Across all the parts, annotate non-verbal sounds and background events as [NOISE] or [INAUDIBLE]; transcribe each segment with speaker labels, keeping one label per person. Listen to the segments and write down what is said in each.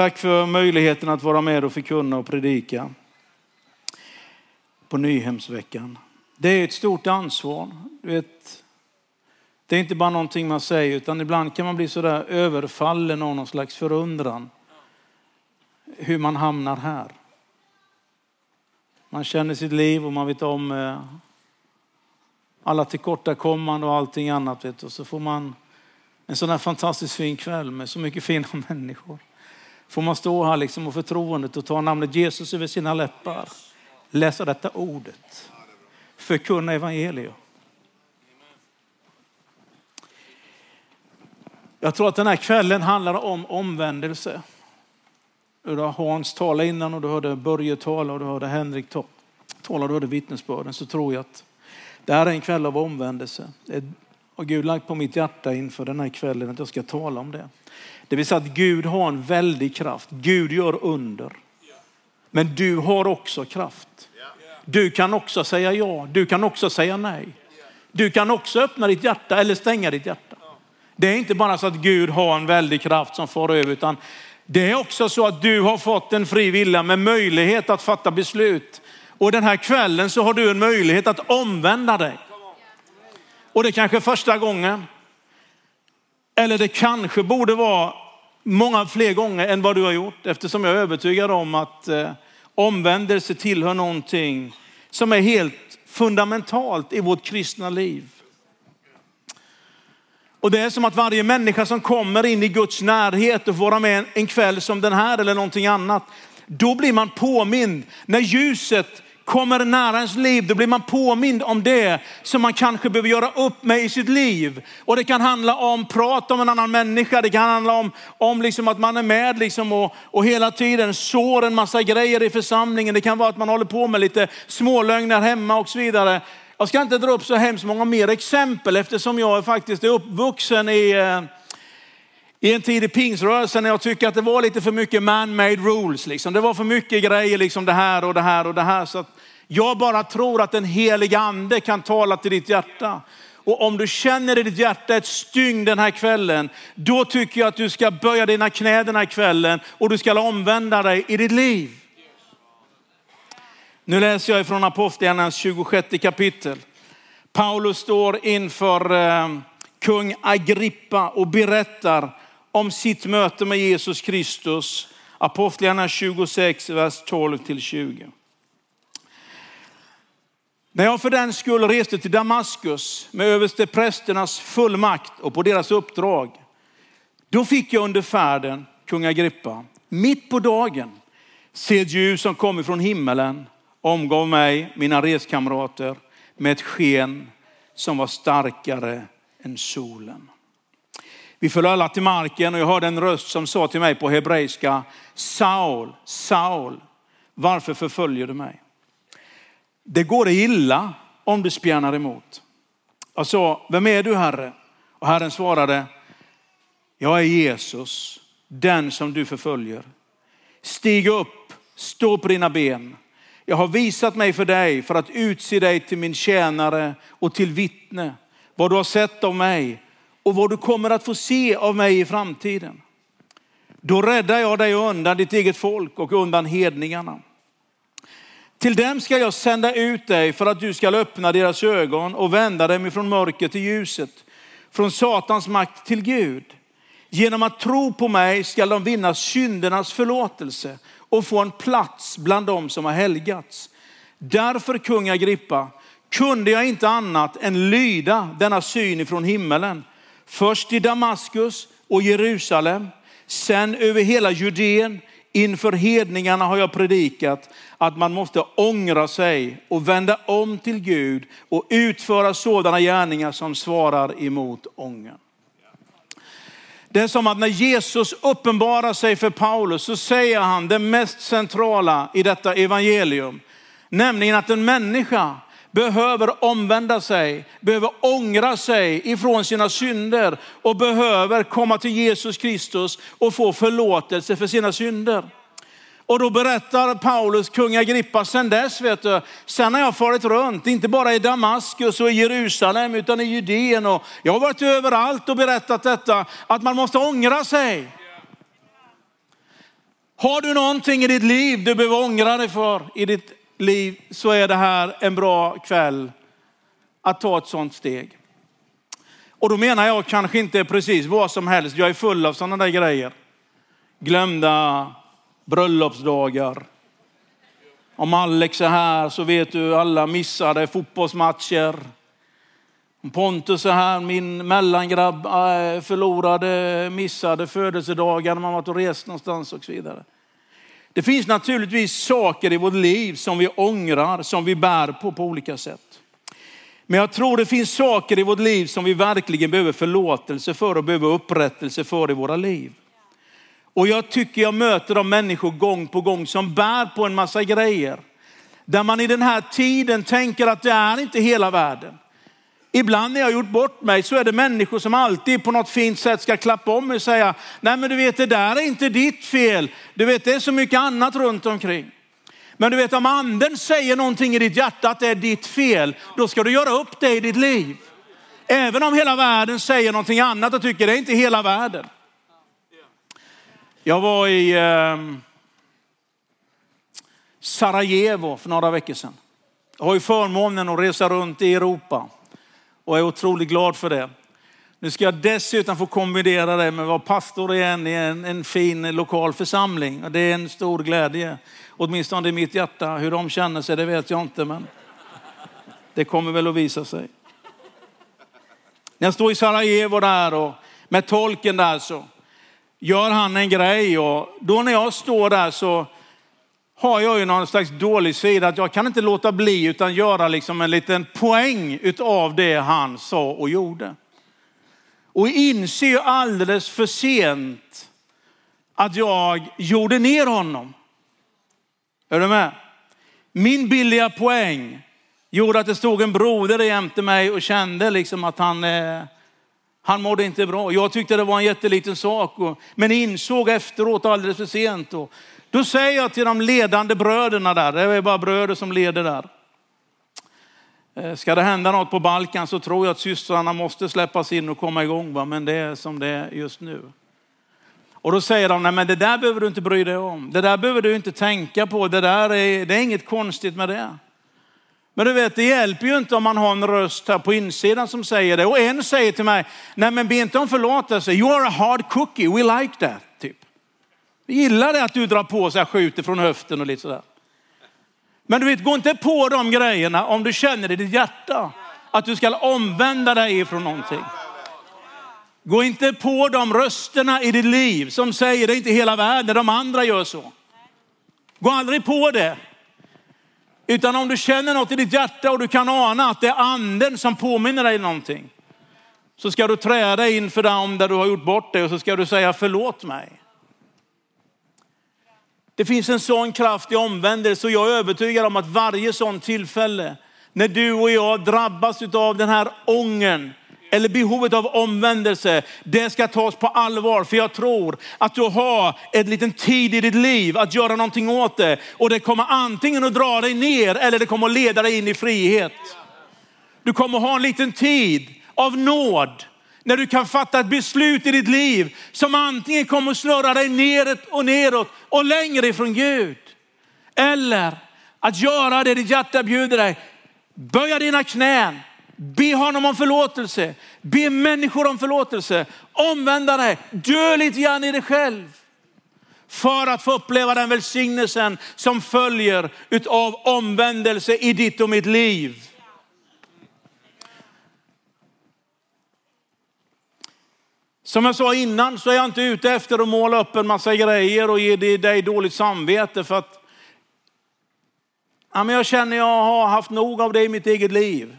Speaker 1: Tack för möjligheten att vara med och förkunna och predika på Nyhemsveckan. Det är ett stort ansvar. Du vet, det är inte bara någonting man säger utan ibland kan man bli sådär överfallen av någon slags förundran. Hur man hamnar här. Man känner sitt liv och man vet om eh, alla tillkortakommande och allting annat. Vet, och så får man en sån här fantastiskt fin kväll med så mycket fina [LAUGHS] människor. Får man stå här liksom och förtroendet och ta namnet Jesus över sina läppar. Läsa detta ordet. Förkunna evangelium. Jag tror att den här kvällen handlar om omvändelse. Du har Hans tala innan och du hörde Börje tala och du hörde Henrik tala och du hörde vittnesbörden. Så tror jag att det här är en kväll av omvändelse. Det har Gud lagt på mitt hjärta inför den här kvällen att jag ska tala om det. Det vill säga att Gud har en väldig kraft. Gud gör under. Men du har också kraft. Du kan också säga ja, du kan också säga nej. Du kan också öppna ditt hjärta eller stänga ditt hjärta. Det är inte bara så att Gud har en väldig kraft som far över, utan det är också så att du har fått en fri vilja med möjlighet att fatta beslut. Och den här kvällen så har du en möjlighet att omvända dig. Och det kanske är första gången. Eller det kanske borde vara många fler gånger än vad du har gjort. Eftersom jag är övertygad om att eh, omvändelse tillhör någonting som är helt fundamentalt i vårt kristna liv. Och det är som att varje människa som kommer in i Guds närhet och får vara med en kväll som den här eller någonting annat, då blir man påmind. När ljuset kommer nära ens liv, då blir man påmind om det som man kanske behöver göra upp med i sitt liv. Och det kan handla om prat om en annan människa, det kan handla om, om liksom att man är med liksom och, och hela tiden sår en massa grejer i församlingen. Det kan vara att man håller på med lite smålögner hemma och så vidare. Jag ska inte dra upp så hemskt många mer exempel eftersom jag faktiskt är uppvuxen i, eh, i en tid i pingsrörelsen när jag tycker att det var lite för mycket man-made rules. Liksom. Det var för mycket grejer, liksom det här och det här och det här. Så jag bara tror att den heliga ande kan tala till ditt hjärta. Och om du känner i ditt hjärta ett styng den här kvällen, då tycker jag att du ska böja dina knä den här kvällen och du ska omvända dig i ditt liv. Nu läser jag ifrån Apostlagärningarnas 26 kapitel. Paulus står inför eh, kung Agrippa och berättar om sitt möte med Jesus Kristus. Apostlagärningarna 26, vers 12 till 20. När jag för den skull reste till Damaskus med översteprästernas fullmakt och på deras uppdrag, då fick jag under färden, kung Agrippa, mitt på dagen se ett ljus som kom ifrån himmelen omgav mig, mina reskamrater, med ett sken som var starkare än solen. Vi föll alla till marken och jag hörde en röst som sa till mig på hebreiska, Saul, Saul, varför förföljer du mig? Det går dig illa om du spjärnar emot. Jag sa, vem är du Herre? Och Herren svarade, jag är Jesus, den som du förföljer. Stig upp, stå på dina ben. Jag har visat mig för dig för att utse dig till min tjänare och till vittne. Vad du har sett av mig och vad du kommer att få se av mig i framtiden. Då räddar jag dig undan ditt eget folk och undan hedningarna. Till dem ska jag sända ut dig för att du ska öppna deras ögon och vända dem ifrån mörker till ljuset, från Satans makt till Gud. Genom att tro på mig ska de vinna syndernas förlåtelse och få en plats bland dem som har helgats. Därför kung Agrippa kunde jag inte annat än lyda denna syn ifrån himmelen. Först i Damaskus och Jerusalem, sen över hela Judeen. Inför hedningarna har jag predikat att man måste ångra sig och vända om till Gud och utföra sådana gärningar som svarar emot ångern. Det är som att när Jesus uppenbarar sig för Paulus så säger han det mest centrala i detta evangelium. Nämligen att en människa behöver omvända sig, behöver ångra sig ifrån sina synder och behöver komma till Jesus Kristus och få förlåtelse för sina synder. Och då berättar Paulus, kung Agrippa, sen dess vet du, sen har jag farit runt, inte bara i Damaskus och i Jerusalem utan i Judeen och jag har varit överallt och berättat detta, att man måste ångra sig. Har du någonting i ditt liv du behöver ångra dig för i ditt liv så är det här en bra kväll att ta ett sånt steg. Och då menar jag kanske inte precis vad som helst. Jag är full av sådana där grejer. Glömda bröllopsdagar. Om Alex är här så vet du alla missade fotbollsmatcher. Om Pontus är här, min mellangrabb, äh, förlorade, missade födelsedagar när man varit och rest någonstans och så vidare. Det finns naturligtvis saker i vårt liv som vi ångrar, som vi bär på på olika sätt. Men jag tror det finns saker i vårt liv som vi verkligen behöver förlåtelse för och behöver upprättelse för i våra liv. Och jag tycker jag möter de människor gång på gång som bär på en massa grejer. Där man i den här tiden tänker att det är inte hela världen. Ibland när jag har gjort bort mig så är det människor som alltid på något fint sätt ska klappa om mig och säga, nej men du vet det där är inte ditt fel. Du vet det är så mycket annat runt omkring. Men du vet om anden säger någonting i ditt hjärta att det är ditt fel, då ska du göra upp det i ditt liv. Även om hela världen säger någonting annat och tycker det är inte hela världen. Jag var i eh, Sarajevo för några veckor sedan. Jag har ju förmånen att resa runt i Europa och är otroligt glad för det. Nu ska jag dessutom få kombinera det med att vara pastor igen i en, en fin lokal församling. Det är en stor glädje. Åtminstone i mitt hjärta. Hur de känner sig det vet jag inte, men det kommer väl att visa sig. När jag står i Sarajevo där och med tolken där så gör han en grej och då när jag står där så har jag ju någon slags dålig sida att jag kan inte låta bli utan göra liksom en liten poäng utav det han sa och gjorde. Och inser ju alldeles för sent att jag gjorde ner honom. Är du med? Min billiga poäng gjorde att det stod en broder jämte mig och kände liksom att han, eh, han mådde inte bra. Jag tyckte det var en jätteliten sak, och, men insåg efteråt alldeles för sent. Och, då säger jag till de ledande bröderna där, det är bara bröder som leder där. Eh, ska det hända något på Balkan så tror jag att systrarna måste släppas in och komma igång, va? men det är som det är just nu. Och då säger de, nej men det där behöver du inte bry dig om. Det där behöver du inte tänka på. Det där är, det är inget konstigt med det. Men du vet, det hjälper ju inte om man har en röst här på insidan som säger det. Och en säger till mig, nej men be inte om förlåtelse. You are a hard cookie, we like that. Typ. Vi gillar det att du drar på så här, skjuter från höften och lite sådär. Men du vet, gå inte på de grejerna om du känner i ditt hjärta att du ska omvända dig ifrån någonting. Gå inte på de rösterna i ditt liv som säger det är inte hela världen, de andra gör så. Gå aldrig på det. Utan om du känner något i ditt hjärta och du kan ana att det är anden som påminner dig någonting. Så ska du träda inför dem där du har gjort bort det och så ska du säga förlåt mig. Det finns en sån kraft i omvändelse och jag är övertygad om att varje sån tillfälle när du och jag drabbas av den här ången eller behovet av omvändelse, det ska tas på allvar. För jag tror att du har en liten tid i ditt liv att göra någonting åt det. Och det kommer antingen att dra dig ner eller det kommer att leda dig in i frihet. Du kommer att ha en liten tid av nåd när du kan fatta ett beslut i ditt liv som antingen kommer att snurra dig neråt och neråt och längre ifrån Gud. Eller att göra det ditt hjärta bjuder dig. Böja dina knän, be honom om förlåtelse, be människor om förlåtelse, omvända dig, dö lite grann i dig själv. För att få uppleva den välsignelsen som följer av omvändelse i ditt och mitt liv. Som jag sa innan så är jag inte ute efter att måla upp en massa grejer och ge dig dåligt samvete för att ja, men jag känner jag har haft nog av det i mitt eget liv.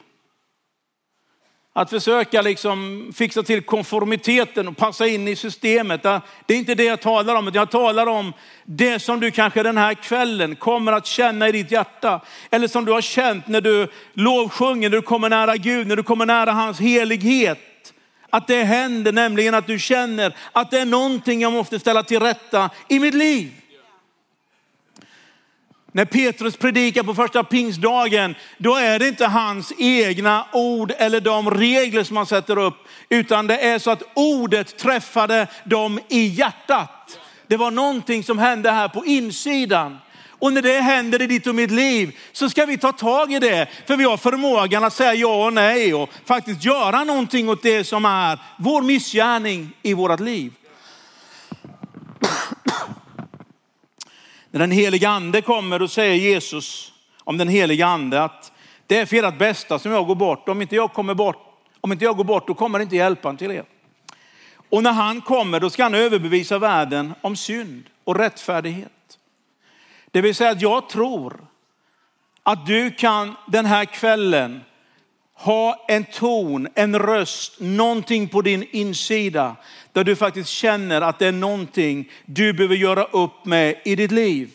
Speaker 1: Att försöka liksom fixa till konformiteten och passa in i systemet. Det är inte det jag talar om, jag talar om det som du kanske den här kvällen kommer att känna i ditt hjärta. Eller som du har känt när du lovsjunger, när du kommer nära Gud, när du kommer nära hans helighet att det händer, nämligen att du känner att det är någonting jag måste ställa till rätta i mitt liv. När Petrus predikar på första pingstdagen, då är det inte hans egna ord eller de regler som han sätter upp, utan det är så att ordet träffade dem i hjärtat. Det var någonting som hände här på insidan. Och när det händer i ditt och mitt liv så ska vi ta tag i det. För vi har förmågan att säga ja och nej och faktiskt göra någonting åt det som är vår missgärning i vårt liv. När den heliga ande kommer då säger Jesus om den heliga ande att det är för ert bästa som jag går bort. Om inte jag kommer bort, om inte jag går bort då kommer inte hjälpan till er. Och när han kommer då ska han överbevisa världen om synd och rättfärdighet. Det vill säga att jag tror att du kan den här kvällen ha en ton, en röst, någonting på din insida där du faktiskt känner att det är någonting du behöver göra upp med i ditt liv.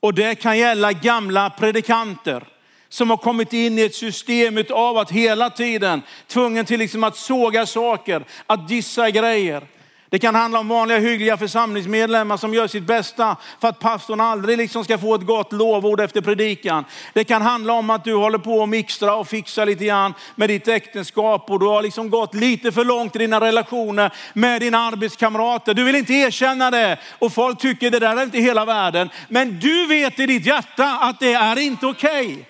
Speaker 1: Och det kan gälla gamla predikanter som har kommit in i ett system av att hela tiden tvungen till liksom att såga saker, att dissa grejer. Det kan handla om vanliga hyggliga församlingsmedlemmar som gör sitt bästa för att pastorn aldrig liksom ska få ett gott lovord efter predikan. Det kan handla om att du håller på och mixtra och fixa lite grann med ditt äktenskap och du har liksom gått lite för långt i dina relationer med dina arbetskamrater. Du vill inte erkänna det och folk tycker det där är inte hela världen. Men du vet i ditt hjärta att det är inte okej. Okay.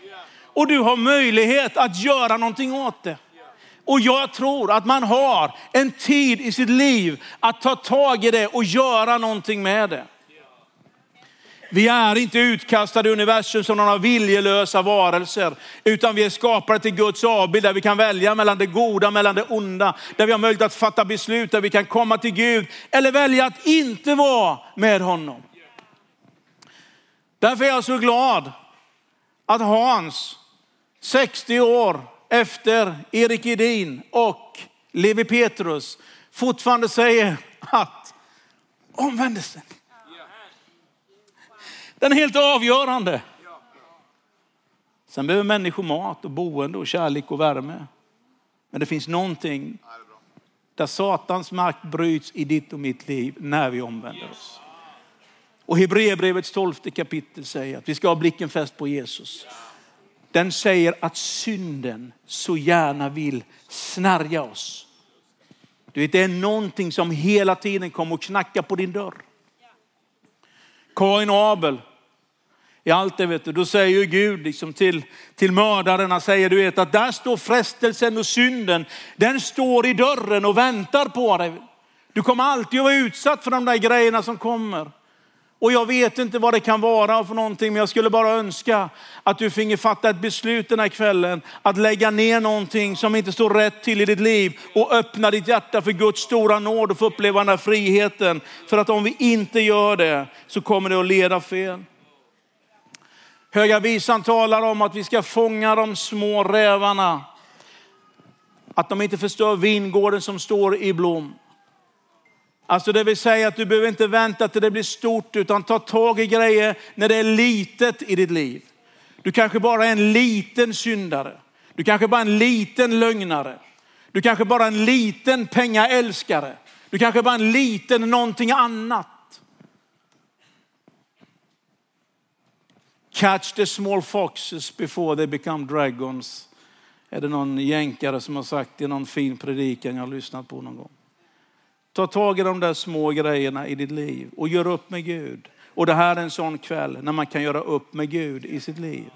Speaker 1: Och du har möjlighet att göra någonting åt det. Och jag tror att man har en tid i sitt liv att ta tag i det och göra någonting med det. Vi är inte utkastade i universum som några viljelösa varelser, utan vi är skapade till Guds avbild där vi kan välja mellan det goda, mellan det onda, där vi har möjlighet att fatta beslut, där vi kan komma till Gud eller välja att inte vara med honom. Därför är jag så glad att Hans, 60 år, efter Erik Edin och Levi Petrus fortfarande säger att omvändelsen, den är helt avgörande. Sen behöver människor mat och boende och kärlek och värme. Men det finns någonting där Satans makt bryts i ditt och mitt liv när vi omvänder oss. Och Hebreerbrevets tolfte kapitel säger att vi ska ha blicken fäst på Jesus den säger att synden så gärna vill snärja oss. Du vet, det är någonting som hela tiden kommer att knacka på din dörr. Kain och Abel, i allt det vet du, då säger ju Gud liksom till, till mördarna, säger du vet att där står frestelsen och synden, den står i dörren och väntar på dig. Du kommer alltid att vara utsatt för de där grejerna som kommer. Och jag vet inte vad det kan vara för någonting, men jag skulle bara önska att du finge fatta ett beslut den här kvällen. Att lägga ner någonting som inte står rätt till i ditt liv och öppna ditt hjärta för Guds stora nåd och få uppleva den här friheten. För att om vi inte gör det så kommer det att leda fel. Höga visan talar om att vi ska fånga de små rävarna. Att de inte förstör vingården som står i blom. Alltså det vill säga att du behöver inte vänta till det blir stort utan ta tag i grejer när det är litet i ditt liv. Du kanske bara är en liten syndare. Du kanske bara är en liten lögnare. Du kanske bara är en liten pengaälskare. Du kanske bara är en liten någonting annat. Catch the small foxes before they become dragons. Är det någon jänkare som har sagt i någon fin predikan jag har lyssnat på någon gång. Ta tag i de där små grejerna i ditt liv och gör upp med Gud. Och det här är en sån kväll när man kan göra upp med Gud i sitt liv.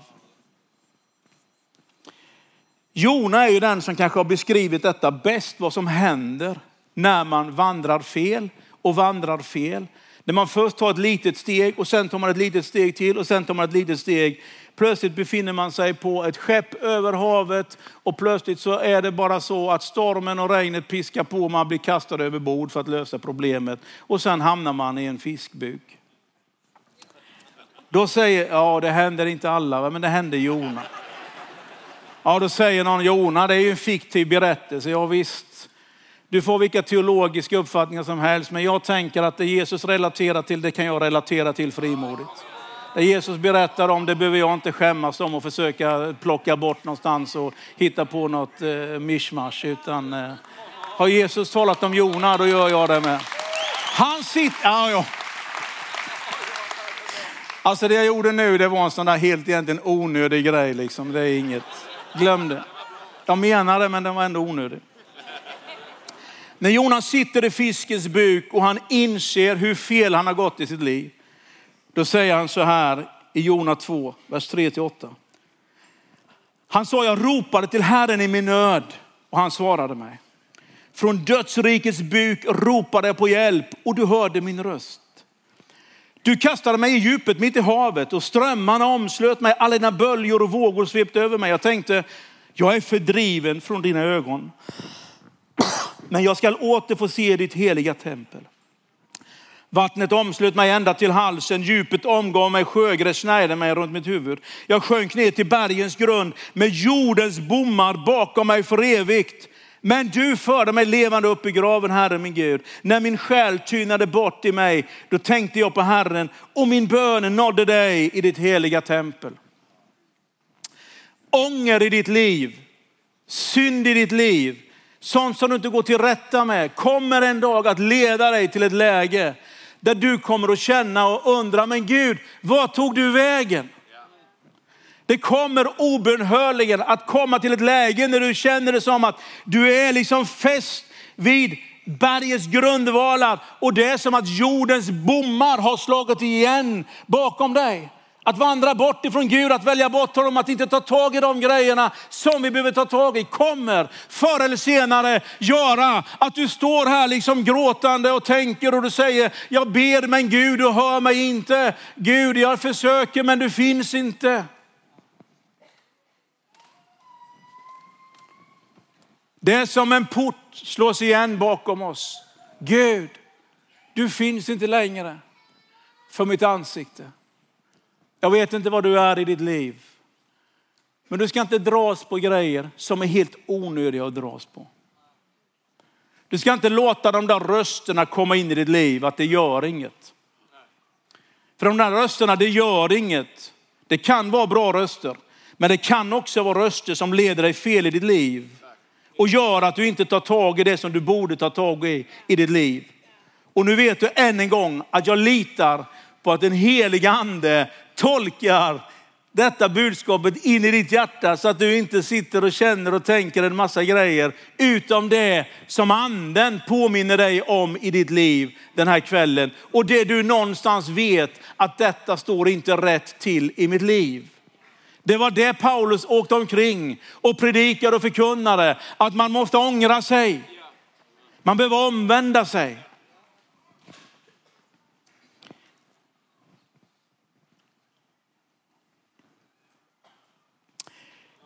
Speaker 1: Jona är ju den som kanske har beskrivit detta bäst, vad som händer när man vandrar fel och vandrar fel. När man först tar ett litet steg och sen tar man ett litet steg till och sen tar man ett litet steg Plötsligt befinner man sig på ett skepp över havet och plötsligt så är det bara så att stormen och regnet piskar på och man blir kastad över bord för att lösa problemet. Och sen hamnar man i en fiskbuk. Då säger, ja det händer inte alla, men det hände Jona. Ja, då säger någon, Jona det är ju en fiktiv berättelse. Ja visst, du får vilka teologiska uppfattningar som helst, men jag tänker att det Jesus relaterar till, det kan jag relatera till frimodigt. Där Jesus berättar om, det behöver jag inte skämmas om och försöka plocka bort någonstans och hitta på något eh, mischmasch. Utan eh, har Jesus talat om Jona, då gör jag det med. Han sitter... Ja, ja. Alltså det jag gjorde nu, det var en sån där helt egentligen onödig grej. Liksom. Det är inget. Glöm det. Jag menade det, men den var ändå onödig. När Jonas sitter i fiskens buk och han inser hur fel han har gått i sitt liv. Då säger han så här i Jona 2, vers 3-8. Han sa, jag ropade till Herren i min nöd och han svarade mig. Från dödsrikets buk ropade jag på hjälp och du hörde min röst. Du kastade mig i djupet mitt i havet och strömmarna omslöt mig. Alla dina böljor och vågor svepte över mig. Jag tänkte, jag är fördriven från dina ögon. [CLEARS THROAT] Men jag skall åter få se ditt heliga tempel. Vattnet omslöt mig ända till halsen, djupet omgav mig, sjögräs snärjde mig runt mitt huvud. Jag sjönk ner till bergens grund med jordens bommar bakom mig för evigt. Men du förde mig levande upp i graven, Herre min Gud. När min själ tynade bort i mig, då tänkte jag på Herren och min bön nådde dig i ditt heliga tempel. Ånger i ditt liv, synd i ditt liv, sånt som du inte går till rätta med, kommer en dag att leda dig till ett läge där du kommer att känna och undra, men Gud, vad tog du vägen? Det kommer obönhörligen att komma till ett läge när du känner det som att du är liksom fäst vid bergets grundvalar och det är som att jordens bommar har slagit igen bakom dig. Att vandra bort ifrån Gud, att välja bort honom, att inte ta tag i de grejerna som vi behöver ta tag i kommer förr eller senare göra att du står här liksom gråtande och tänker och du säger, jag ber men Gud du hör mig inte. Gud jag försöker men du finns inte. Det är som en port slås igen bakom oss. Gud, du finns inte längre för mitt ansikte. Jag vet inte vad du är i ditt liv. Men du ska inte dras på grejer som är helt onödiga att dras på. Du ska inte låta de där rösterna komma in i ditt liv, att det gör inget. För de där rösterna, det gör inget. Det kan vara bra röster, men det kan också vara röster som leder dig fel i ditt liv och gör att du inte tar tag i det som du borde ta tag i i ditt liv. Och nu vet du än en gång att jag litar på att den heliga ande tolkar detta budskapet in i ditt hjärta så att du inte sitter och känner och tänker en massa grejer utom det som anden påminner dig om i ditt liv den här kvällen. Och det du någonstans vet att detta står inte rätt till i mitt liv. Det var det Paulus åkte omkring och predikade och förkunnade, att man måste ångra sig. Man behöver omvända sig.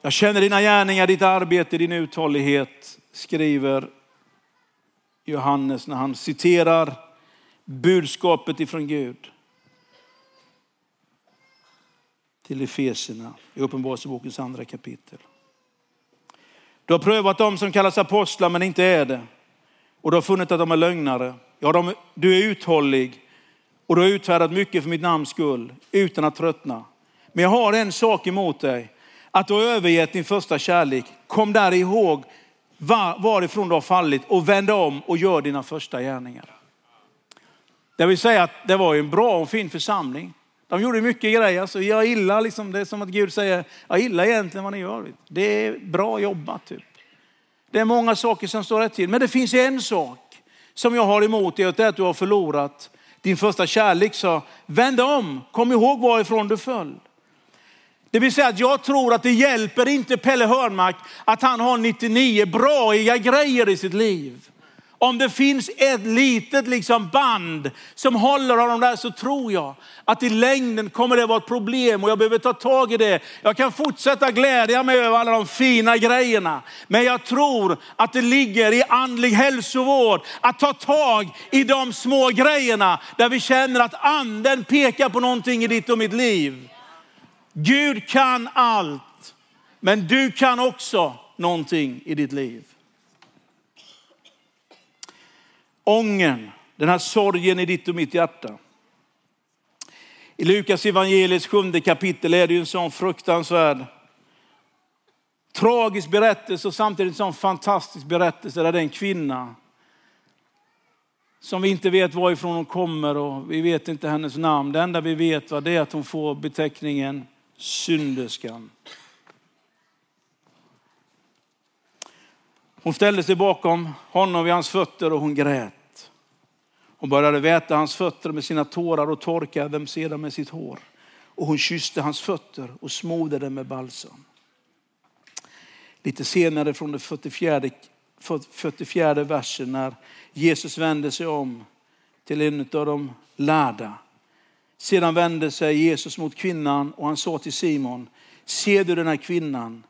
Speaker 1: Jag känner dina gärningar, ditt arbete, din uthållighet, skriver Johannes när han citerar budskapet ifrån Gud. Till Efesierna i Uppenbarelsebokens andra kapitel. Du har prövat dem som kallas apostlar men inte är det. Och du har funnit att de är lögnare. Ja, de, du är uthållig och du har utfärdat mycket för mitt namns skull utan att tröttna. Men jag har en sak emot dig att du har övergett din första kärlek. Kom där ihåg var, varifrån du har fallit och vänd om och gör dina första gärningar. Det vill säga att det var en bra och fin församling. De gjorde mycket grejer. Alltså jag gillar liksom, det är som att Gud säger, jag gillar egentligen vad ni gör. Det är bra jobbat. Typ. Det är många saker som står rätt till. Men det finns en sak som jag har emot dig, och det är att du har förlorat din första kärlek. Så vänd om, kom ihåg varifrån du föll. Det vill säga att jag tror att det hjälper inte Pelle Hörnmark att han har 99 braiga grejer i sitt liv. Om det finns ett litet liksom band som håller honom där så tror jag att i längden kommer det vara ett problem och jag behöver ta tag i det. Jag kan fortsätta glädja mig över alla de fina grejerna. Men jag tror att det ligger i andlig hälsovård att ta tag i de små grejerna där vi känner att anden pekar på någonting i ditt och mitt liv. Gud kan allt, men du kan också någonting i ditt liv. Ången, den här sorgen i ditt och mitt hjärta. I Lukas evangeliets sjunde kapitel är det ju en sån fruktansvärd tragisk berättelse och samtidigt en sån fantastisk berättelse där det är en kvinna som vi inte vet varifrån hon kommer och vi vet inte hennes namn. Det enda vi vet är det att hon får beteckningen synderskan. Hon ställde sig bakom honom vid hans fötter och hon grät. Hon började väta hans fötter med sina tårar och torkade dem sedan med sitt hår. Och hon kysste hans fötter och smorde dem med balsam. Lite senare från den 44, 44 versen när Jesus vände sig om till en av de lärda. Sedan vände sig Jesus mot kvinnan och han sa till Simon, ser du den här kvinnan?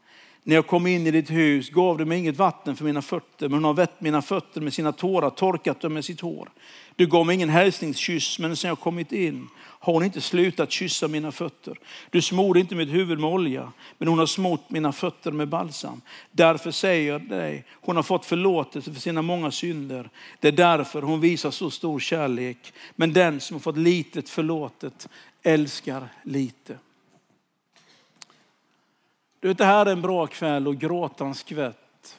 Speaker 1: När jag kom in i ditt hus gav du mig inget vatten för mina fötter, men hon har vätt mina fötter med sina tårar, torkat dem med sitt hår. Du gav mig ingen hälsningskyss, men sen jag kommit in har hon inte slutat kyssa mina fötter. Du smorde inte mitt huvud med olja, men hon har smort mina fötter med balsam. Därför säger jag dig, hon har fått förlåtelse för sina många synder. Det är därför hon visar så stor kärlek. Men den som har fått litet förlåtet älskar lite. Du vet, det här är en bra kväll och gråta en skvätt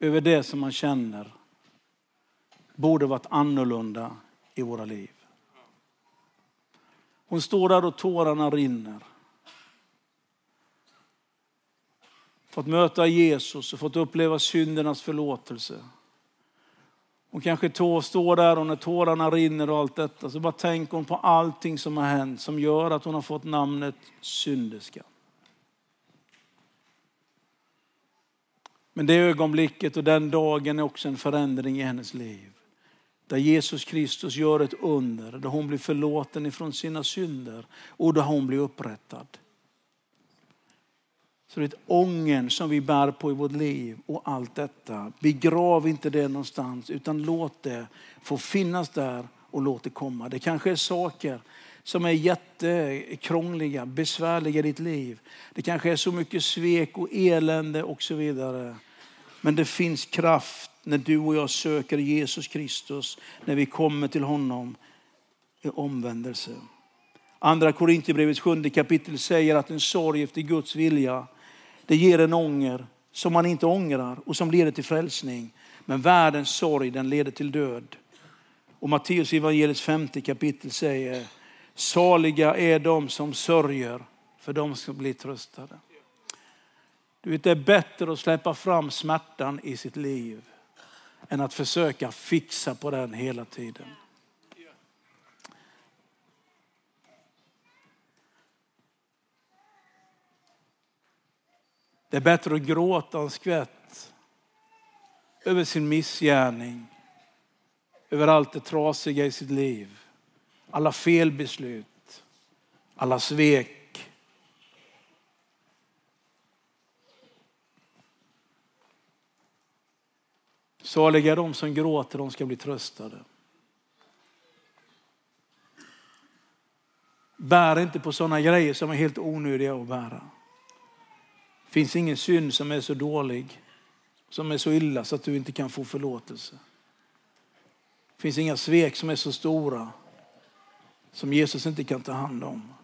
Speaker 1: över det som man känner borde varit annorlunda i våra liv. Hon står där och tårarna rinner. Fått möta Jesus och fått uppleva syndernas förlåtelse. Hon kanske står där och när tårarna rinner och allt detta så bara tänker hon på allting som har hänt som gör att hon har fått namnet synderska. Men det ögonblicket och den dagen är också en förändring i hennes liv. Där Jesus Kristus gör ett under, där hon blir förlåten ifrån sina synder och där hon blir upprättad. Så det är ången som vi bär på i vårt liv och allt detta. Begrav inte det någonstans utan låt det få finnas där och låt det komma. Det kanske är saker som är jättekrångliga, besvärliga i ditt liv. Det kanske är så mycket svek och elände och så vidare. Men det finns kraft när du och jag söker Jesus Kristus, när vi kommer till honom i omvändelse. Andra Korintierbrevets sjunde kapitel säger att en sorg efter Guds vilja, det ger en ånger som man inte ångrar och som leder till frälsning. Men världens sorg den leder till död. Och Matteus evangeliets femte kapitel säger, saliga är de som sörjer, för de ska bli tröstade. Du vet, det är bättre att släppa fram smärtan i sitt liv än att försöka fixa på den hela tiden. Det är bättre att gråta en skvätt över sin missgärning, över allt det trasiga i sitt liv, alla felbeslut, alla svek, Saliga de som gråter, de ska bli tröstade. Bär inte på sådana grejer som är helt onödiga att bära. Det finns ingen synd som är så dålig, som är så illa så att du inte kan få förlåtelse. Det finns inga svek som är så stora som Jesus inte kan ta hand om.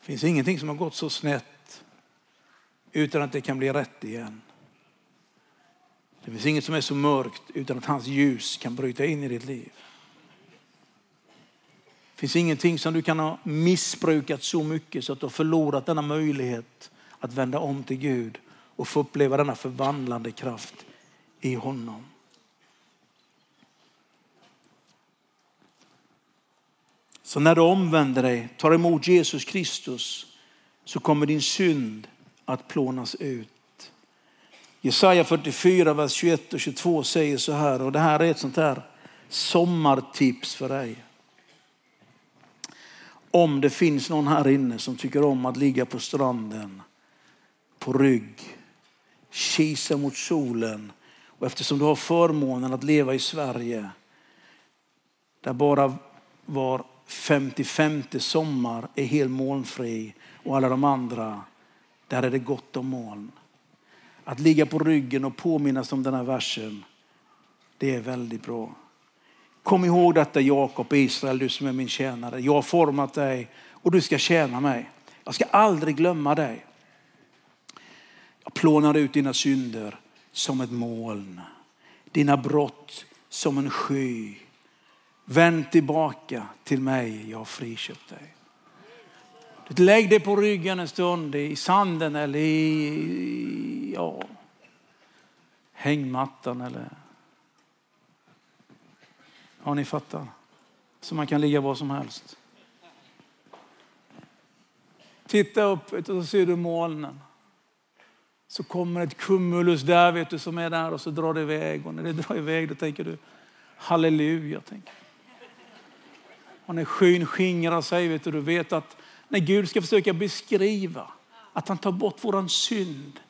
Speaker 1: Det finns ingenting som har gått så snett utan att det kan bli rätt igen. Det finns inget som är så mörkt utan att hans ljus kan bryta in i ditt liv. Det finns ingenting som du kan ha missbrukat så mycket så att du har förlorat denna möjlighet att vända om till Gud och få uppleva denna förvandlande kraft i honom. Så när du omvänder dig, tar emot Jesus Kristus, så kommer din synd att plånas ut. Jesaja 44, vers 21 och 22 säger så här, och det här är ett sånt här sommartips för dig. Om det finns någon här inne som tycker om att ligga på stranden, på rygg, kisa mot solen och eftersom du har förmånen att leva i Sverige, där bara var 55 sommar är helt molnfri och alla de andra, där är det gott om moln. Att ligga på ryggen och påminnas om den här versen, det är väldigt bra. Kom ihåg detta Jakob Israel, du som är min tjänare. Jag har format dig och du ska tjäna mig. Jag ska aldrig glömma dig. Jag plånar ut dina synder som ett moln. Dina brott som en sky. Vänd tillbaka till mig, jag har friköpt dig. Lägg dig på ryggen en stund i sanden eller i ja, hängmattan eller... Ja, ni fattar. Så man kan ligga var som helst. Titta upp och så ser du molnen. Så kommer ett cumulus där vet du, som är där och så drar det iväg. Och när det drar iväg då tänker du halleluja. Tänker. Och när skyn skingrar sig vet du, du vet att när Gud ska försöka beskriva att han tar bort vår synd.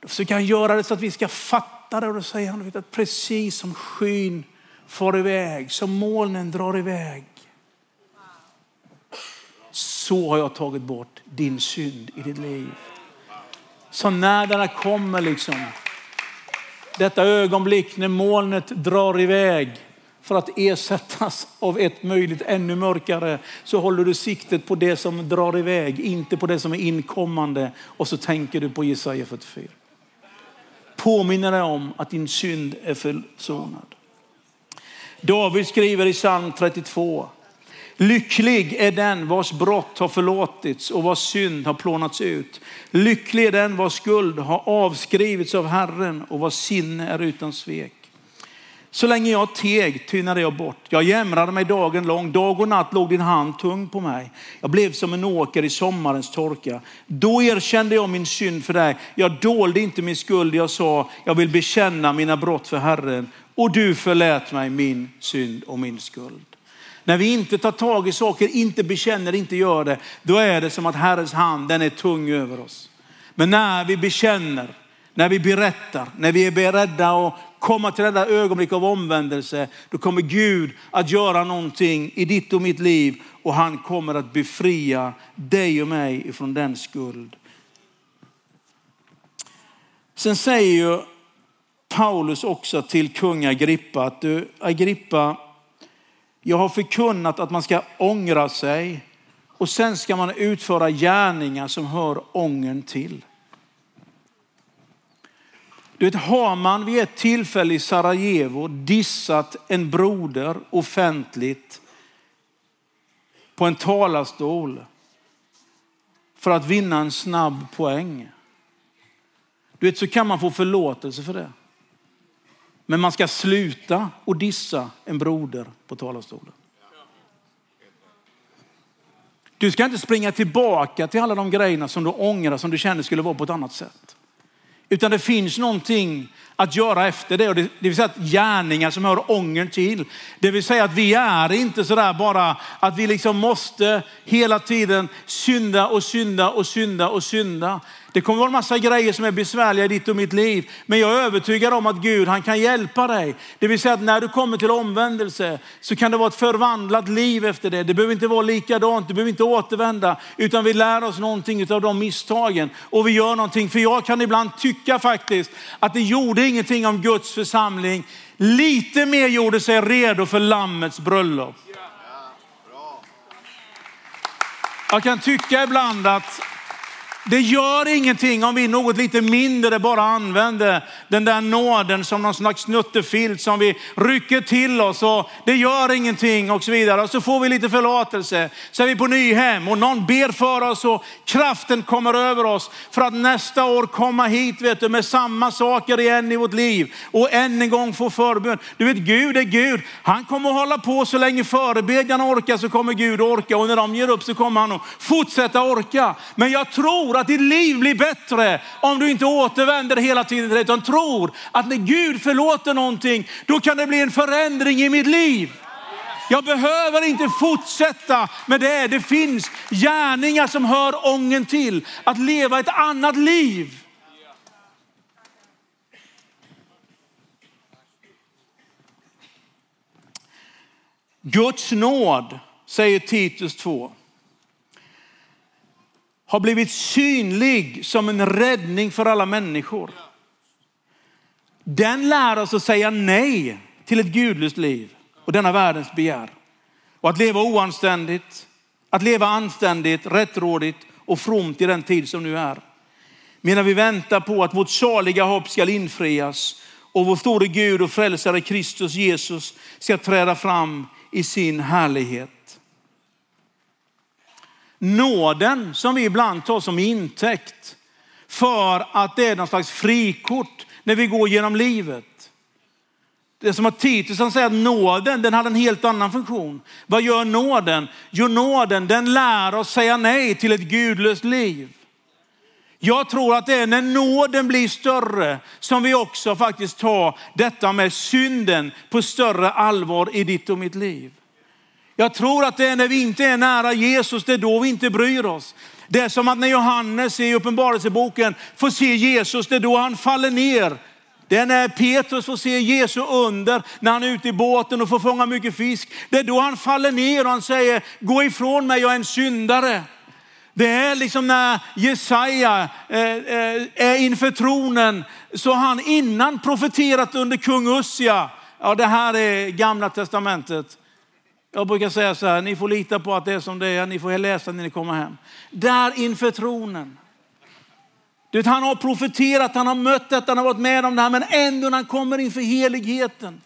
Speaker 1: Då försöker han göra det så att vi ska fatta det och då säger han att precis som skyn far iväg, som molnen drar iväg. Så har jag tagit bort din synd i ditt liv. Så när den kommer liksom, detta ögonblick när molnet drar iväg för att ersättas av ett möjligt ännu mörkare så håller du siktet på det som drar iväg, inte på det som är inkommande och så tänker du på Jesaja 44. Påminner dig om att din synd är försonad. David skriver i psalm 32. Lycklig är den vars brott har förlåtits och vars synd har plånats ut. Lycklig är den vars skuld har avskrivits av Herren och vars sinne är utan svek. Så länge jag teg tynade jag bort. Jag jämrade mig dagen lång. Dag och natt låg din hand tung på mig. Jag blev som en åker i sommarens torka. Då erkände jag min synd för dig. Jag dolde inte min skuld. Jag sa, jag vill bekänna mina brott för Herren. Och du förlät mig min synd och min skuld. När vi inte tar tag i saker, inte bekänner, inte gör det, då är det som att Herrens hand, den är tung över oss. Men när vi bekänner, när vi berättar, när vi är beredda att komma till detta ögonblick av omvändelse, då kommer Gud att göra någonting i ditt och mitt liv och han kommer att befria dig och mig ifrån den skuld. Sen säger ju Paulus också till kung Agrippa att du Agrippa, jag har förkunnat att man ska ångra sig och sen ska man utföra gärningar som hör ången till. Du vet, har man vid ett tillfälle i Sarajevo dissat en broder offentligt på en talarstol för att vinna en snabb poäng. Du vet, så kan man få förlåtelse för det. Men man ska sluta och dissa en broder på talarstolen. Du ska inte springa tillbaka till alla de grejerna som du ångrar, som du känner skulle vara på ett annat sätt. Utan det finns någonting att göra efter det. det vill säga att gärningar som hör ångern till. Det vill säga att vi är inte sådär bara att vi liksom måste hela tiden synda och synda och synda och synda. Det kommer vara en massa grejer som är besvärliga i ditt och mitt liv. Men jag är övertygad om att Gud, han kan hjälpa dig. Det vill säga att när du kommer till omvändelse så kan det vara ett förvandlat liv efter det. Det behöver inte vara likadant, du behöver inte återvända. Utan vi lär oss någonting av de misstagen. Och vi gör någonting. För jag kan ibland tycka faktiskt att det gjorde ingenting om Guds församling lite mer gjorde sig redo för lammets bröllop. Jag kan tycka ibland att det gör ingenting om vi något lite mindre bara använder den där nåden som någon slags snuttefilt som vi rycker till oss och det gör ingenting och så vidare. Och så får vi lite förlåtelse. Så är vi på Nyhem och någon ber för oss och kraften kommer över oss för att nästa år komma hit vet du, med samma saker igen i vårt liv och än en gång få förbön. Du vet Gud är Gud. Han kommer att hålla på så länge förebedjarna orkar så kommer Gud orka och när de ger upp så kommer han att fortsätta orka. Men jag tror att ditt liv blir bättre om du inte återvänder hela tiden till det, utan tror att när Gud förlåter någonting, då kan det bli en förändring i mitt liv. Jag behöver inte fortsätta med det. Det finns gärningar som hör ången till. Att leva ett annat liv. Guds nåd, säger Titus 2 har blivit synlig som en räddning för alla människor. Den lär oss att säga nej till ett gudlöst liv och denna världens begär. Och att leva oanständigt, att leva anständigt, rättrådigt och fromt i den tid som nu är. Medan vi väntar på att vårt saliga hopp ska infrias och vår store Gud och frälsare Kristus Jesus ska träda fram i sin härlighet. Nåden som vi ibland tar som intäkt för att det är någon slags frikort när vi går genom livet. Det är som att Titus han säger att nåden den hade en helt annan funktion. Vad gör nåden? Jo, nåden den lär oss säga nej till ett gudlöst liv. Jag tror att det är när nåden blir större som vi också faktiskt tar detta med synden på större allvar i ditt och mitt liv. Jag tror att det är när vi inte är nära Jesus, det är då vi inte bryr oss. Det är som att när Johannes i Uppenbarelseboken får se Jesus, det är då han faller ner. Det är när Petrus får se Jesu under, när han är ute i båten och får fånga mycket fisk. Det är då han faller ner och han säger, gå ifrån mig, jag är en syndare. Det är liksom när Jesaja eh, eh, är inför tronen, så han innan profeterat under kung Ussia. Ja, det här är gamla testamentet. Jag brukar säga så här, ni får lita på att det är som det är, ni får läsa när ni kommer hem. Där inför tronen. Du vet, han har profeterat, han har mött detta, han har varit med om det här, men ändå när han kommer inför heligheten,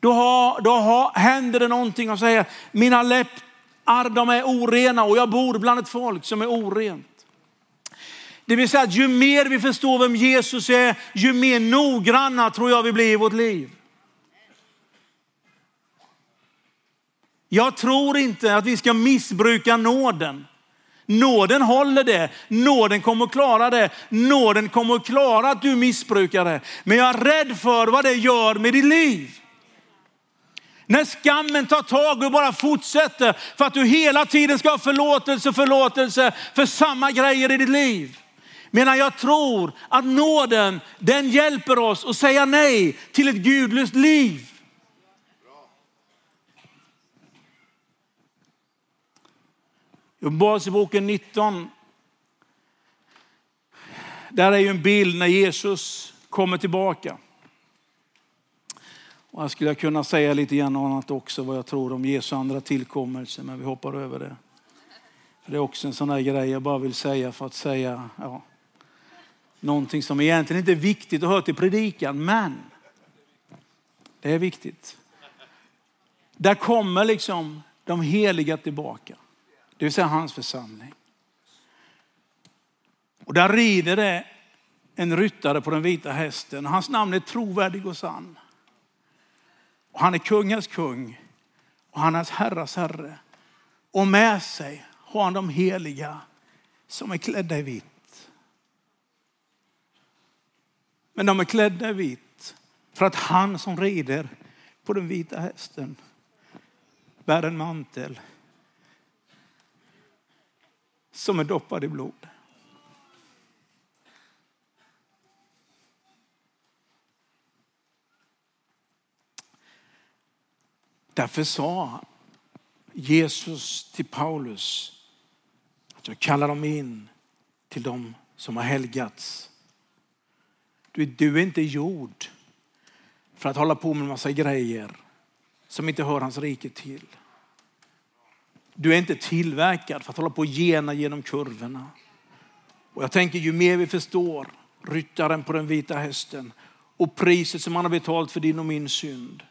Speaker 1: då, har, då har, händer det någonting och säger, mina läppar de är orena och jag bor bland ett folk som är orent. Det vill säga att ju mer vi förstår vem Jesus är, ju mer noggranna tror jag vi blir i vårt liv. Jag tror inte att vi ska missbruka nåden. Nåden håller det. Nåden kommer att klara det. Nåden kommer att klara att du missbrukar det. Men jag är rädd för vad det gör med ditt liv. När skammen tar tag och bara fortsätter för att du hela tiden ska ha förlåtelse, förlåtelse för samma grejer i ditt liv. Medan jag tror att nåden, den hjälper oss att säga nej till ett gudlöst liv. Uppenbarelseboken 19. Där är ju en bild när Jesus kommer tillbaka. Och här skulle jag kunna säga lite grann annat också vad jag tror om Jesu andra tillkommelse, men vi hoppar över det. För Det är också en sån där grej jag bara vill säga för att säga ja, någonting som egentligen inte är viktigt att höra till predikan, men det är viktigt. Där kommer liksom de heliga tillbaka det vill säga hans församling. Och där rider det en ryttare på den vita hästen. Hans namn är trovärdig och sann. Och han är kungens kung och han är herras herre. Och med sig har han de heliga som är klädda i vitt. Men de är klädda i vitt för att han som rider på den vita hästen bär en mantel som är doppad i blod. Därför sa Jesus till Paulus att jag kallar dem in till dem som har helgats. Du, du är inte gjord för att hålla på med en massa grejer som inte hör hans rike till. Du är inte tillverkad för att hålla på och gena genom kurvorna. Och jag tänker ju mer vi förstår ryttaren på den vita hästen och priset som han har betalt för din och min synd.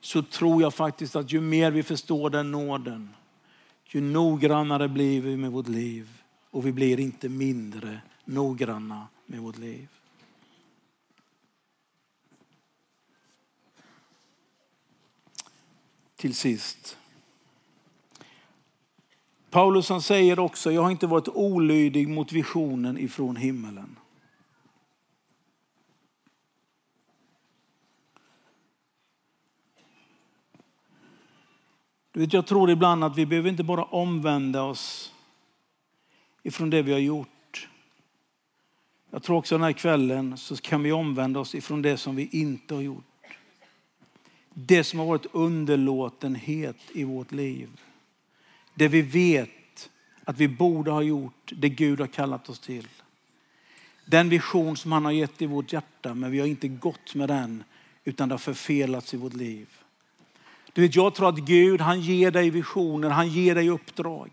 Speaker 1: Så tror jag faktiskt att ju mer vi förstår den nåden, ju noggrannare blir vi med vårt liv. Och vi blir inte mindre noggranna med vårt liv. Till sist. Paulus han säger också, jag har inte varit olydig mot visionen ifrån himmelen. Du vet, jag tror ibland att vi behöver inte bara omvända oss ifrån det vi har gjort. Jag tror också den här kvällen så kan vi omvända oss ifrån det som vi inte har gjort. Det som har varit underlåtenhet i vårt liv. Det vi vet att vi borde ha gjort, det Gud har kallat oss till. Den vision som han har gett i vårt hjärta, men vi har inte gått med den, utan det har förfelats i vårt liv. Du vet, jag tror att Gud, han ger dig visioner, han ger dig uppdrag.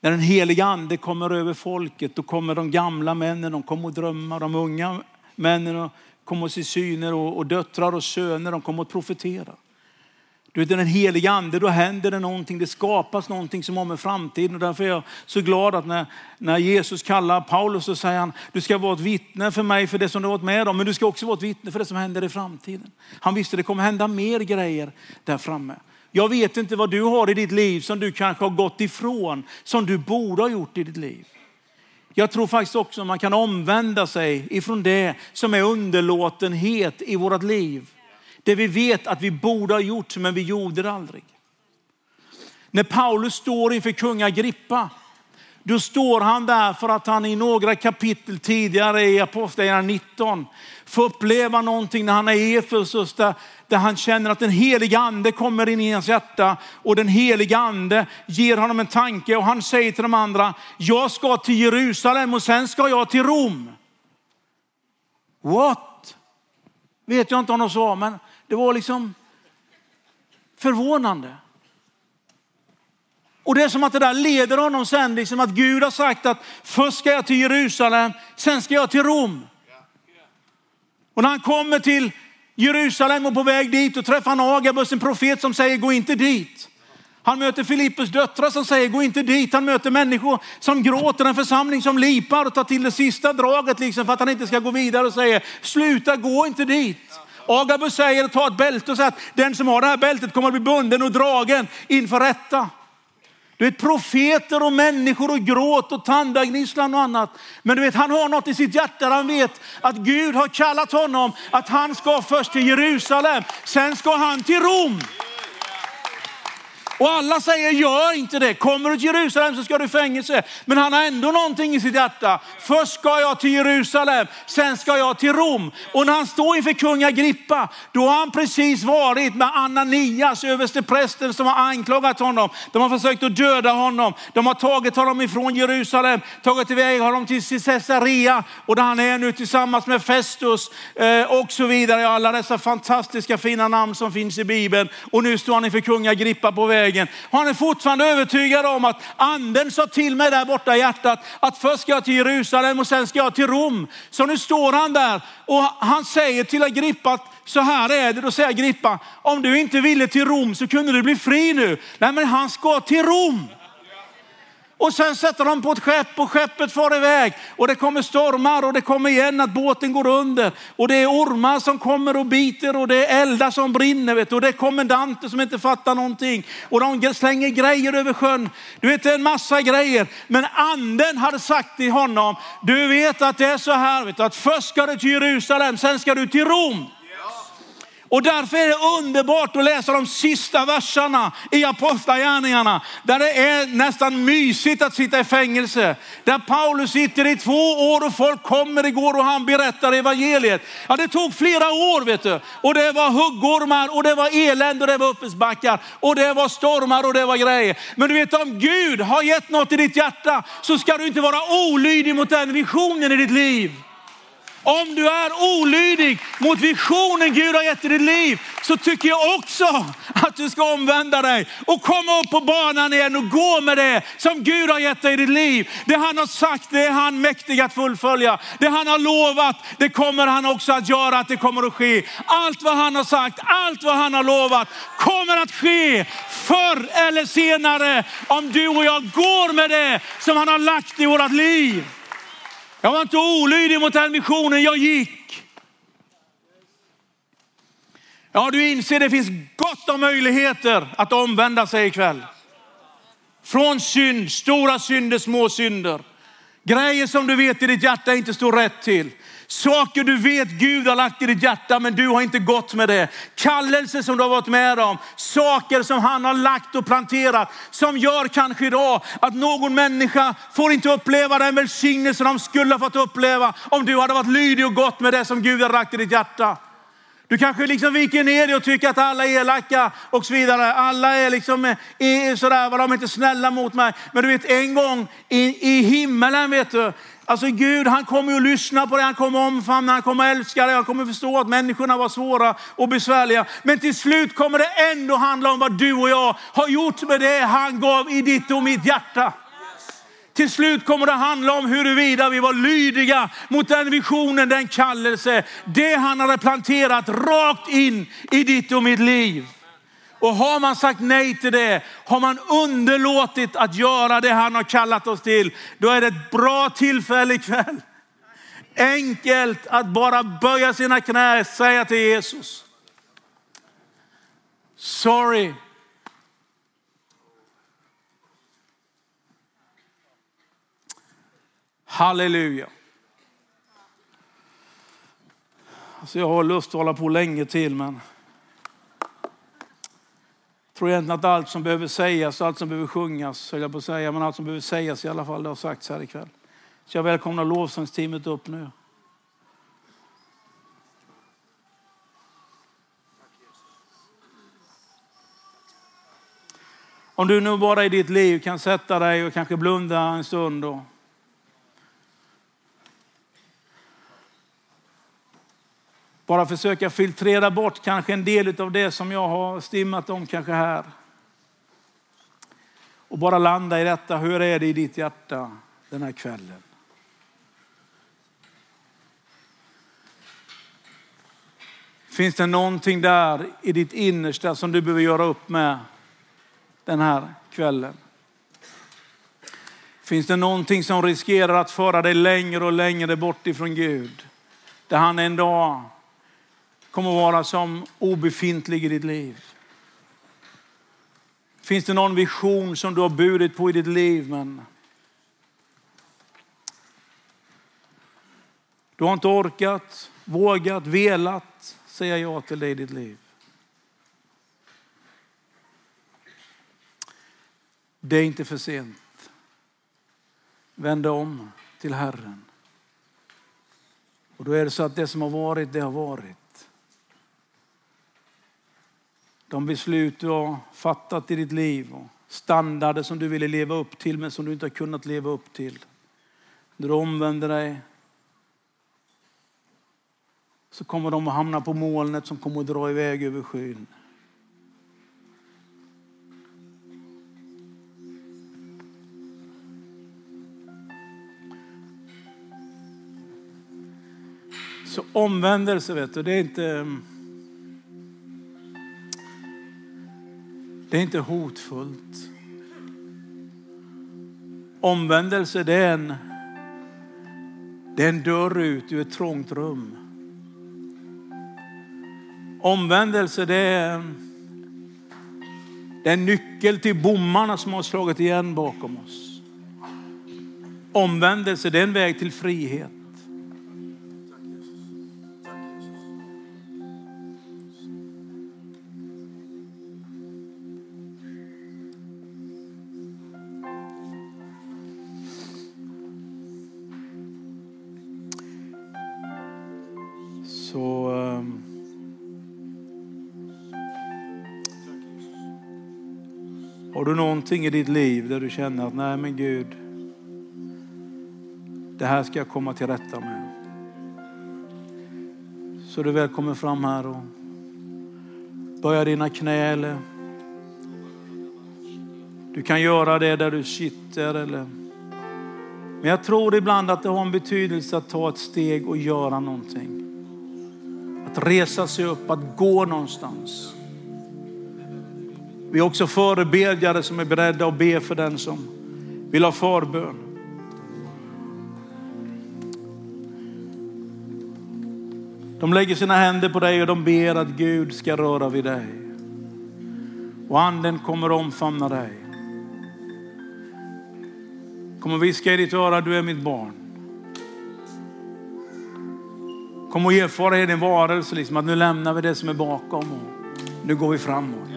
Speaker 1: När den heliga ande kommer över folket, då kommer de gamla männen, de kommer att drömma, de unga männen kommer att se syner och, och döttrar och söner, de kommer att profetera. Du vet den heliga ande, då händer det någonting, det skapas någonting som har med framtiden. Och därför är jag så glad att när, när Jesus kallar Paulus så säger han, du ska vara ett vittne för mig för det som du har varit med om, men du ska också vara ett vittne för det som händer i framtiden. Han visste det kommer hända mer grejer där framme. Jag vet inte vad du har i ditt liv som du kanske har gått ifrån, som du borde ha gjort i ditt liv. Jag tror faktiskt också att man kan omvända sig ifrån det som är underlåtenhet i vårt liv. Det vi vet att vi borde ha gjort men vi gjorde det aldrig. När Paulus står inför kung Agrippa, då står han där för att han i några kapitel tidigare i Apostlagärningarna 19 får uppleva någonting när han är i Efesus där, där han känner att den heliga ande kommer in i hans hjärta och den heliga ande ger honom en tanke och han säger till de andra, jag ska till Jerusalem och sen ska jag till Rom. What? Vet jag inte om de sa, men det var liksom förvånande. Och det är som att det där leder honom sen, liksom att Gud har sagt att först ska jag till Jerusalem, sen ska jag till Rom. Och när han kommer till Jerusalem och på väg dit och träffar han Agabus, en profet som säger gå inte dit. Han möter Filippus döttrar som säger gå inte dit. Han möter människor som gråter, en församling som lipar och tar till det sista draget liksom för att han inte ska gå vidare och säger sluta gå inte dit. Agabus säger ta ett bälte och säga att den som har det här bältet kommer att bli bunden och dragen inför rätta. Du vet profeter och människor och gråt och tandagnisslan och annat. Men du vet han har något i sitt hjärta. Han vet att Gud har kallat honom att han ska först till Jerusalem. Sen ska han till Rom. Och alla säger gör inte det. Kommer du till Jerusalem så ska du i fängelse. Men han har ändå någonting i sitt hjärta. Först ska jag till Jerusalem, sen ska jag till Rom. Och när han står inför kung Agrippa, då har han precis varit med Ananias, översteprästen som har anklagat honom. De har försökt att döda honom. De har tagit honom ifrån Jerusalem, tagit iväg honom till Caesarea och där han är nu tillsammans med Festus eh, och så vidare. Alla dessa fantastiska fina namn som finns i Bibeln. Och nu står han inför kung Agrippa på väg vägen. Han är fortfarande övertygad om att anden sa till mig där borta i hjärtat att först ska jag till Jerusalem och sen ska jag till Rom. Så nu står han där och han säger till Agrippa att så här är det. Då säger Agrippa, om du inte ville till Rom så kunde du bli fri nu. Nej men han ska till Rom. Och sen sätter de på ett skepp och skeppet far iväg. Och det kommer stormar och det kommer igen att båten går under. Och det är ormar som kommer och biter och det är eldar som brinner. Vet du. Och det är kommendanter som inte fattar någonting. Och de slänger grejer över sjön. Du vet det är en massa grejer. Men anden hade sagt till honom, du vet att det är så här, vet du, att först ska du till Jerusalem, sen ska du till Rom. Och därför är det underbart att läsa de sista verserna i Apostlagärningarna. Där det är nästan mysigt att sitta i fängelse. Där Paulus sitter i två år och folk kommer igår och han berättar evangeliet. Ja, det tog flera år vet du. Och det var huggormar och det var elände och det var uppförsbackar. Och det var stormar och det var grejer. Men du vet om Gud har gett något i ditt hjärta så ska du inte vara olydig mot den visionen i ditt liv. Om du är olydig mot visionen Gud har gett i ditt liv så tycker jag också att du ska omvända dig och komma upp på banan igen och gå med det som Gud har gett dig i ditt liv. Det han har sagt, det är han mäktig att fullfölja. Det han har lovat, det kommer han också att göra, att det kommer att ske. Allt vad han har sagt, allt vad han har lovat kommer att ske förr eller senare om du och jag går med det som han har lagt i vårat liv. Jag var inte olydig mot den missionen, jag gick. Ja, du inser det finns gott om möjligheter att omvända sig ikväll. Från synd, stora synder, små synder. Grejer som du vet i ditt hjärta inte står rätt till. Saker du vet Gud har lagt i ditt hjärta men du har inte gått med det. Kallelse som du har varit med om. Saker som han har lagt och planterat som gör kanske idag att någon människa får inte uppleva den välsignelse de skulle ha fått uppleva om du hade varit lydig och gått med det som Gud har lagt i ditt hjärta. Du kanske liksom viker ner dig och tycker att alla är elaka och så vidare. Alla är liksom är sådär, de är inte snälla mot mig. Men du vet en gång i, i himmelen vet du, Alltså Gud han kommer att lyssna på det, han kommer att omfamna, han kommer att älska det, han kommer att förstå att människorna var svåra och besvärliga. Men till slut kommer det ändå handla om vad du och jag har gjort med det han gav i ditt och mitt hjärta. Till slut kommer det handla om huruvida vi var lydiga mot den visionen, den kallelse, det han hade planterat rakt in i ditt och mitt liv. Och har man sagt nej till det, har man underlåtit att göra det han har kallat oss till, då är det ett bra tillfälle ikväll. Enkelt att bara böja sina knä och säga till Jesus. Sorry. Halleluja. Alltså jag har lust att hålla på länge till men tror egentligen att allt som behöver sägas, allt som behöver sjungas, höll jag på att säga, men allt som behöver sägas i alla fall, det har sagts här ikväll. Så jag välkomnar lovsångsteamet upp nu. Om du nu bara i ditt liv kan sätta dig och kanske blunda en stund och bara försöka filtrera bort kanske en del av det som jag har stimmat om kanske här. Och bara landa i detta. Hur är det i ditt hjärta den här kvällen? Finns det någonting där i ditt innersta som du behöver göra upp med den här kvällen? Finns det någonting som riskerar att föra dig längre och längre bort ifrån Gud? Där han en dag kommer att vara som obefintlig i ditt liv. Finns det någon vision som du har burit på i ditt liv men du har inte orkat, vågat, velat säga ja till det i ditt liv. Det är inte för sent. Vänd om till Herren. Och då är det så att det som har varit, det har varit. De beslut du har fattat i ditt liv och standarder som du ville leva upp till men som du inte har kunnat leva upp till. När du omvänder dig så kommer de att hamna på molnet som kommer att dra iväg över skyn. Så omvändelse, vet du, det är inte Det är inte hotfullt. Omvändelse det är en, det är en dörr ut ur ett trångt rum. Omvändelse det är, det är en nyckel till bommarna som har slagit igen bakom oss. Omvändelse det är en väg till frihet. Någonting i ditt liv där du känner att nej men Gud, det här ska jag komma till rätta med. Så du välkommen fram här och böja dina knä eller du kan göra det där du sitter eller men jag tror ibland att det har en betydelse att ta ett steg och göra någonting. Att resa sig upp, att gå någonstans. Vi är också förebedjare som är beredda att be för den som vill ha förbön. De lägger sina händer på dig och de ber att Gud ska röra vid dig. Och anden kommer omfamna dig. Kom och viska i ditt öra, du är mitt barn. Kom och erfara i din varelse liksom, att nu lämnar vi det som är bakom och nu går vi framåt.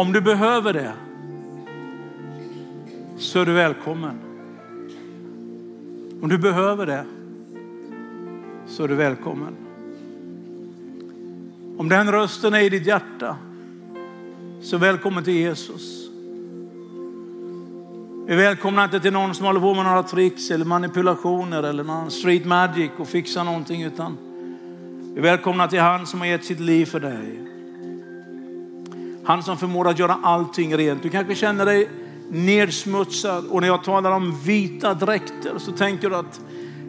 Speaker 1: Om du behöver det så är du välkommen. Om du behöver det så är du välkommen. Om den rösten är i ditt hjärta så välkommen till Jesus. Vi välkomnar inte till någon som håller på med några tricks eller manipulationer eller någon street magic och fixar någonting utan vi välkomnar till han som har gett sitt liv för dig. Han som förmår att göra allting rent. Du kanske känner dig nedsmutsad och när jag talar om vita dräkter så tänker du att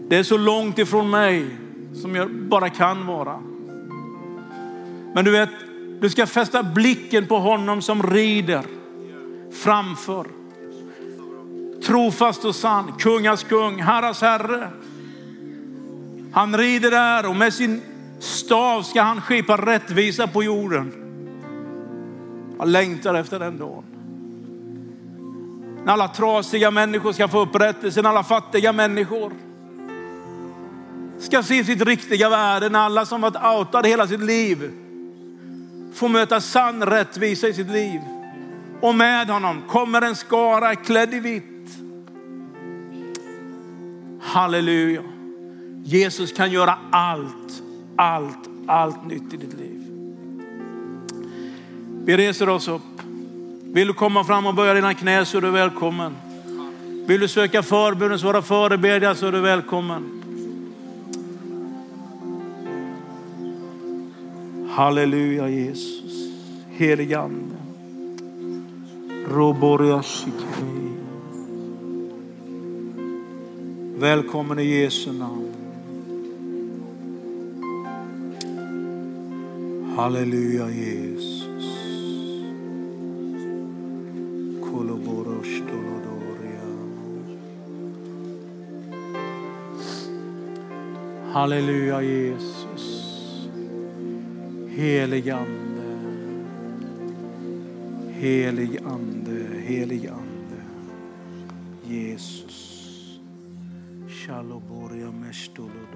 Speaker 1: det är så långt ifrån mig som jag bara kan vara. Men du vet, du ska fästa blicken på honom som rider framför. Trofast och sann, kungars kung, herras herre. Han rider där och med sin stav ska han skipa rättvisa på jorden. Jag längtar efter den dagen. När alla trasiga människor ska få upprättelse, när alla fattiga människor ska se sitt riktiga värde, när alla som varit outade hela sitt liv får möta sann rättvisa i sitt liv. Och med honom kommer en skara klädd i vitt. Halleluja. Jesus kan göra allt, allt, allt nytt i ditt liv. Vi reser oss upp. Vill du komma fram och böja dina knä så är du välkommen. Vill du söka förbön och svara förebedjare så är du välkommen. Halleluja Jesus, helige Ande. Välkommen i Jesu namn. Halleluja Jesus. Halleluja Jesus. Helig ande. Helig ande, helig ande. Jesus. Shaloboria mestolodoria.